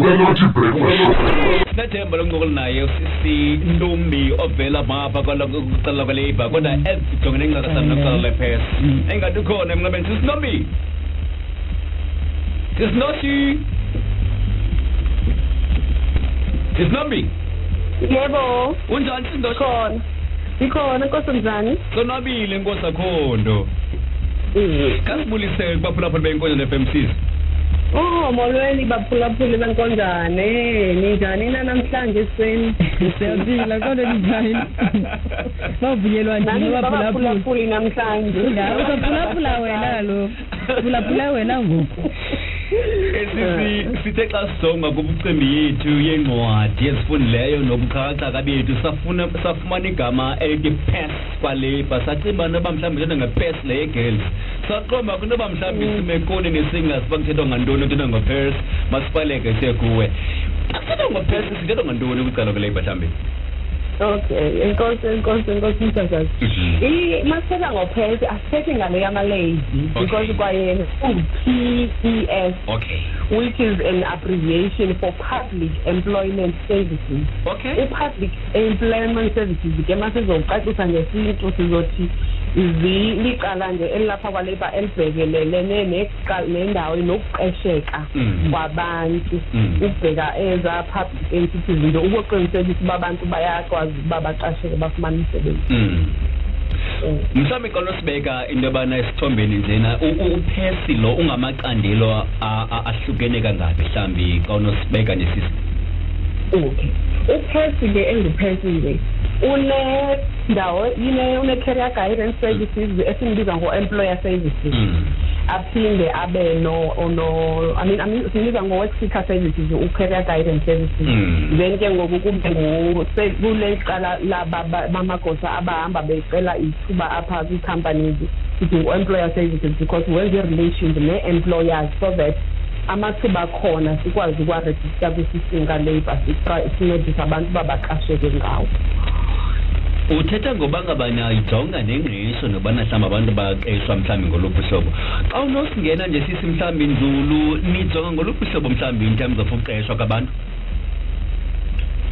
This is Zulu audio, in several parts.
ukalothi breakfast sinathemba lokuncokola naye usisi ntombi ovela mapha kucala kwalabor kodwa ezijongene ncakasana nokucala lepes engathi ukhona emnqabeni sisinombi sisinoshi sisinombi Yebo, unjani sisinoshi khona. Ikhona Nkosi njani? sonwabile nkosi akhondo kasibulise kubaphulaphula beyinkonzo ne-fmcs Oh, molweni baphulaphuli benkonjane. Ninjani na namhlanje sweni? siyaphila kodwa njani bavunyelwa baphulaphula baphulaphuli namhlanje? ngawo usaphulaphula wena lo phulaphula wena ngoku Sisi sithe xa sijonga kubucimbi yethu yencwadi ezifundileyo nobuxhakaxhaka bethu safuna safumana igama elithi PES kwalabor saciba noba mhlawumbi kuthethwa nge-PES le ye-girls saqomba kwintoba mhlawumbi simekoni nesingas uba kuthethwa ngantoni? Kuthethwa ngo-PES masipaleke sithe kuwe. Xa kuthethwa ngo-PES sithethwa ngantoni kwicala kwelabor mhlawumbi? Okay, enkosi enkosi enkosi mthathazi. I masithetha ngophesi asithethi ngale yamalady because kwayena u-PES okay. Which is an abbreviation for Public Employment Services. okay i-public employment services ke masizowucacisa ngesintu sizothi zilicala nje elilapha kwaleba elibhekelelene neqa- nendawo nokuqesheka Mm. kwabantu Mm. ukubheka eza public entities nje ukuqinisekisa uba abantu bayakwazi ukuba baqasheke bafumane umsebenzi Mm. Mm. mhlawumbi xa unosibeka into yobana esithombeni njena u- u- uphesi lo ungamacandelo a- a- ahlukene kangaphi mhlawumbi xa unosibeka nesisi okay uphesi ke enguphesi nje unendawo ine une-career guidance services esimbiza ngo-employer services Mm. Aphinde abe no no I mean I mean siniza ngo work seeker services u career guidance services Mm. then ke ngoku kube ngu se- kule qala laba ba- bamagosa abahamba becela ithuba apha kwi companies sithi ngu employer services because wenze relations ne employers so that amathuba khona sikwazi ukwa register kwi system ka labor sincedisa abantu babaqasheke ngawo uthetha ngoba ngabana ijonga nengqesho nobana mhlawumbi abantu baqeshwa mhlawumbi ngoluphi uhlobo xa unosingena nje sisi mhlawumbi nzulu nijonga ngoluphi uhlobo mhlawumbi in terms of uqeshwa kwabantu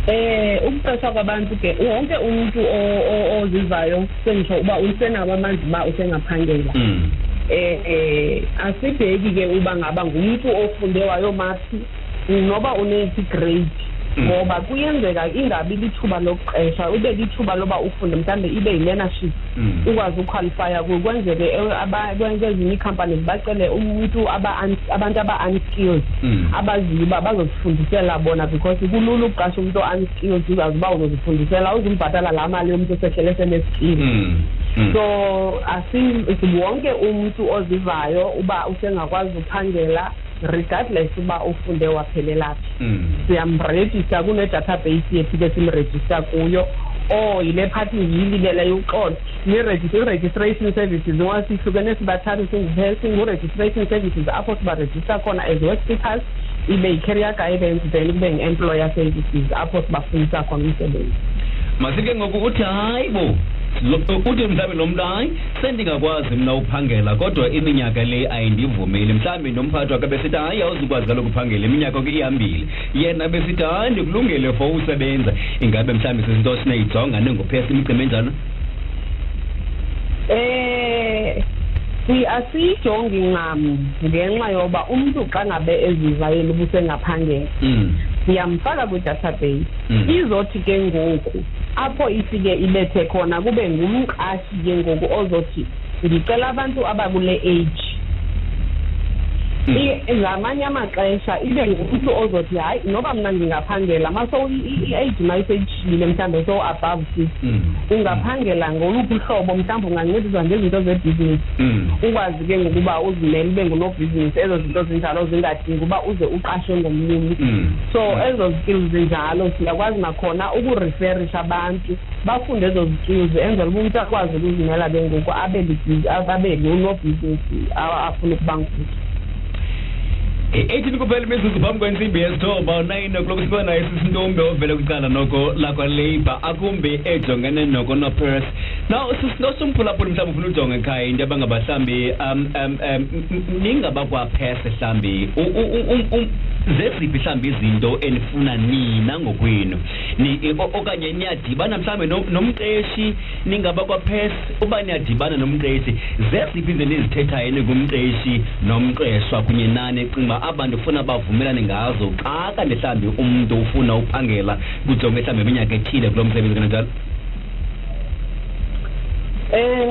eh ukuqeshwa kwabantu ke wonke umuntu o- o- ozivayo sengisho uba usenabo amandla uba usengaphangela Mm. eh eh asibheki ke uba ngaba ngumuntu ofunde wayomathi noba une-eighty grade Mm. Ngoba kuyenzeka ingabi lithuba lokuqesha ube lithuba loba ufunde mhlawumbe ibe yi-learnership Mm. ukwazi uqualifya kuyo kwenzeke eh, aba- kwezinye ii-companies bacele umuntu aba- un- abantu aba-unskilled Mm. abaziyo uba bazozifundisela bona because kulula ukuqasha umuntu o-unskilled uzazi uba uzozifundisela uzumbhatala laa mali yomuntu osehlele seneskill Mm. Mm. so asi wonke umuntu ozivayo uba usengakwazi uphangela regardless uba ufunde waphelela phi. Mm. siyamrejista kune-database yethu ke simrejista kuyo. Or yile phathi ngiyilile leyo uxolo. I-registration services ngoba sihlukene sibathathu singu-registration services apho sibarejista khona as work seekers ibe yi-career guidance then kube ngi-employer services apho sibafundisa khona umsebenzi. Masike ngoku uthi hayi bo lo- uthi mhlawumbi lo mntu hayi sendingakwazi mna uphangela kodwa iminyaka le ayindivumeli. Mhlawumbi nomphathi wakhe besithi hayi awuzukwazi kaloku uphangela iminyaka ke ihambile. Yena besithi hayi ndikulungele for usebenza ingabe mhlawumbi sizinto sinayijonga nengophesa imicimbi enjalo? Eh si asiyijongi ncam ngenxa yoba umntu xa ngabe eziva yena ubusengaphangela mm. siyamfaka kwi-database. Mm. izothi ke ngoku apho ifike ibethe khona kube ngumqashi ke ngoku ozothi ndicela abantu abakule age Mm. I- ngamanye amaxesha ibe ngumntu ozothi hayi noba mna ndingaphangela maso i-age mayiseyitshile mhlawumbe so above fifty Mm. ungaphangela ngoluphi uhlobo mhlawumbi ungancediswa ngezinto zebhizinisi Mm. ukwazi ke ngokuba uzimele ube ngunobhizinisi ezo zinto zinjalo zingadingi uba uze uqashwe ngomnye umntu Mm. so ezo skills zinjalo siyakwazi nakhona ukureferisha abantu bafunde ezo skills enzela uba umntu akwazi ukuzimela ke ngoku abe libhizi- abe ngunobhizinisi a- afuna ukuba nguye. Eighteen kuphela imizuzu phambi kwentsimbi yesithoba unayino kuloku siba naye sisintombi ovele kwicala noko lakwa-labor akumbi ejongene noko nopers now nosumphulaphula mhlawumbi ufuna ujonga ekhaya into abangabahlambi um um um ningabakwaphese mhlawumbi um- um- zeziphi mhlawumbe izinto enifuna nina ngokwenu? E- o- okanye niyadibana mhlawumbe no- nomqeshi ningaba kwaphesi uba niyadibana nomqeshi zeziphi izinto ezithethayo ningumqeshi nomqeshwa kunye nani ecinga uba abantu funa bavumelane ngazo xa kanti mhlawumbi umntu ufuna uphangela kujonge mhlawumbi iminyaka ethile kulo msebenzi kananjalo? Eh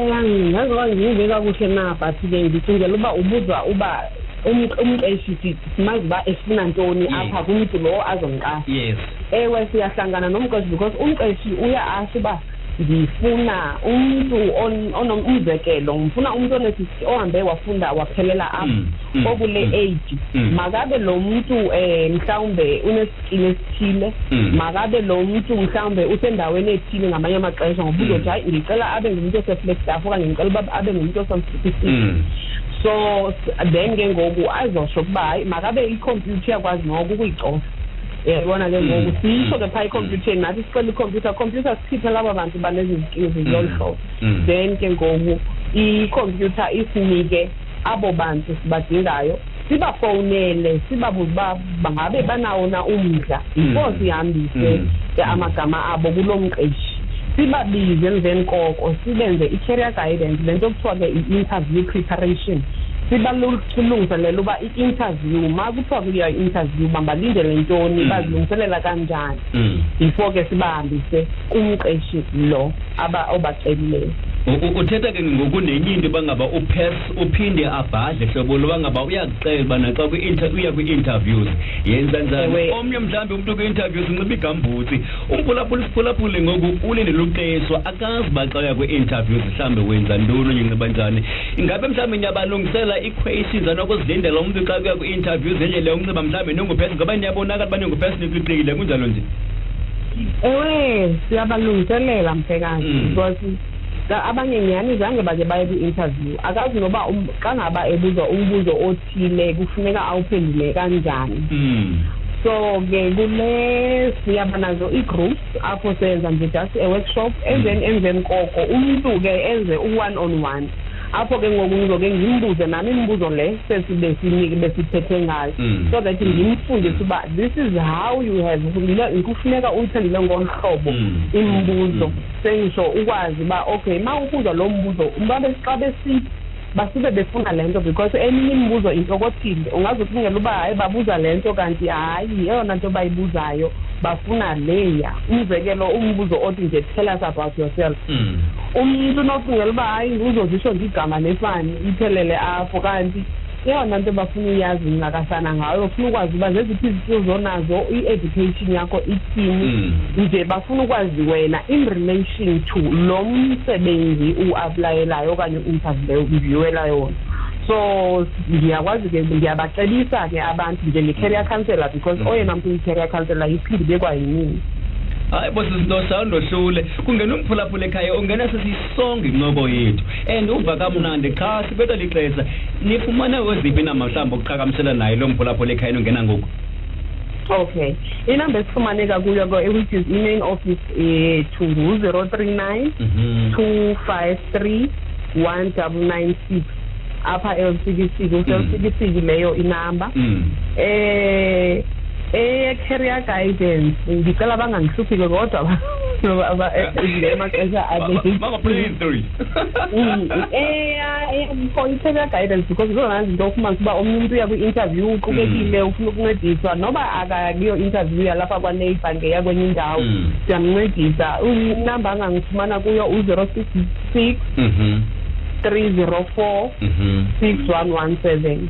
ngazoba ngiyive kakuhle na but ke ngicingela uba ubuzwa uba um- umqeshi sithi simazi uba efuna ntoni Yes. apha kumntu lo azomqasha yes ewe siyahlangana nomqeshi because umqeshi uyasho uba ngifuna umntu on- onomzekelo ngifuna umntu onesi- ohambe wafunda waphelela apha Mm, mm, okule mm, age mm. makabe lo muntu um mhlawumbe unesikili esithile Mm. makabe lo muntu mhlawumbe usendaweni ethile ngamanye amaxesha ngoba Mm. uzothi hayi ndicela abe ngumuntu oseflex staff okanye ngicela uba abe ngumuntu osom-fifty Mm. So then ke ngoku azosho ukuba hayi makabe ikhompyutha iyakwazi noko ukuyicofa yabona ke ngoku Mm. sisho ke Mm. phaa ekhompyutheni nathi sicela ikhompyutha khompyutha sikhiphe laba bantu banezi zikili zilolu hlobo Mm. then ke ngoku ikhompyutha isinike abo bantu sibadingayo sibafowunele sibabuze uba bangabe banawo na umdla Mm. before sihambise Mm. amagama abo kulo mqeshi sibabize emveni koko sibenze i-career guidance le nto kuthiwa ke i-interview preparation sibalungiselela uba i-interview ma kuthiwa kuya i-interview bangalindele ntoni Mm. bazilungiselela kanjani Mm. before ke sibahambise kumqeshi lo aba obacelileyo U- u- uthetha ke ngoku nenye into bangaba upes uphinde abhadle hlobo loba ngaba uyakucela ubana xa kwi-inter- uya kwi-interviews. Yenza njani? Ewe. omnye mhlawumbi umntu kwi-interviews unxiba igambutsi. Umphulaphula isiphulaphuli ngoku ulindele uqeshwa akazi uba xa uya kwi-interviews mhlawumbi wenza ntoni onye unxiba njani. Ingabe mhlawumbi niyabalungisela ii-questions anokuzilindela umntu xa kuya kwi-interviews ngendlela yokunxiba mhlawumbi ningupesi ngoba niyabonakala uba ningupesi niqiqile kunjalo nje? Ewe siyabalungiselela mphekazi Mm. because ka- abanye nyhani zange bake baye kwi-interview akazi noba um- xa ngaba ebuzwa umbuzo othile kufuneka awuphendule kanjani. Mm. so ke kule siyaba nazo ii-groups apho senza nje just a-workshop emveni emveni koko umntu ke enze u-one on one. Apho ke ngoku ngizoke ngimbuze nami imibuzo le sesibe sinike besithethe ngayo Mm. so that Mm. ngimfundise uba this is how you have kufuneka uyiphendule ngolu hlobo Mm. imibuzo Mm. sengisho ukwazi uba okay ma ubuzwa lo mbuzo babe xa besithi basuke befuna le nto because eminye imibuzo intokothile ungaze ucingela uba hayi babuza le nto kanti hayi eyona nto bayibuzayo bafuna leya umzekelo umbuzo othi nje tell us about yourself Mm. umntu unocingela uba hayi uzozisho nje igama nefani iphelele apho kanti eyona nto bafuna uyazi ncakasana ngayo bafuna ukwazi uba zeziphi izikills onazo i-education yakho ithini Mm. nje bafuna ukwazi wena in relation to lo msebenzi uaplayelayo okanye uinterviewela yona so ndiyakwazi ke ndiyabacebisa ke abantu nje ne-career counselor because Mm. oyena mntu uyi-career counselor iphinde bekwayinini hayi bo sisintosa undohlule kungena umphulaphula ekhaya ungena sesiyisonga incoko yethu. And uva kamnandi qha sibetha lixesha. Nifumane weziphi na mhlawumbi ukuqhagamsela naye lo mphulaphula ekhaya ungena ngoku? Okay. Inamba esifumaneka kuyo ko which is i-main office yethu ngu-zero three nine Mhm. two five three one double nine six. Apha elcdc kuselcdc leyo inamba. Mm. Eh e-career guidance ngicela bangangihluphi ke kodwa ba- ba- eh, nje amaxesha Mama, please, three. Mm, eh, eh, for i-career guidance because zona zinto ufumanisa uba omnye umntu uya kwi-interview uqukekile ufuna ukuncediswa noba akakuyo interview yalapha kwaneighbor ngeya kwenye indawo Mm. siyamncedisa inamba angangifumana kuyo u-zero six six Mhm. three zero four Mhm. six one one seven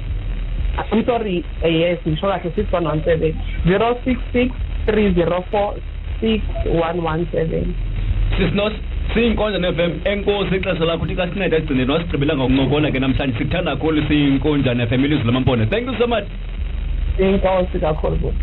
I'm sorry uh, yes ngisho kahle six one one seven. Zero six six three zero four six one one seven. Sisinos siyinkonja ne-fm enkosi ixesha lakho uthi kasinceda ekugcineni wasigqibela ngokuncokola ke namhlanje. Sikuthanda kakhulu siyinkonja ne-fm ilizwi lamampone thank you so much. Inkosi kakhulu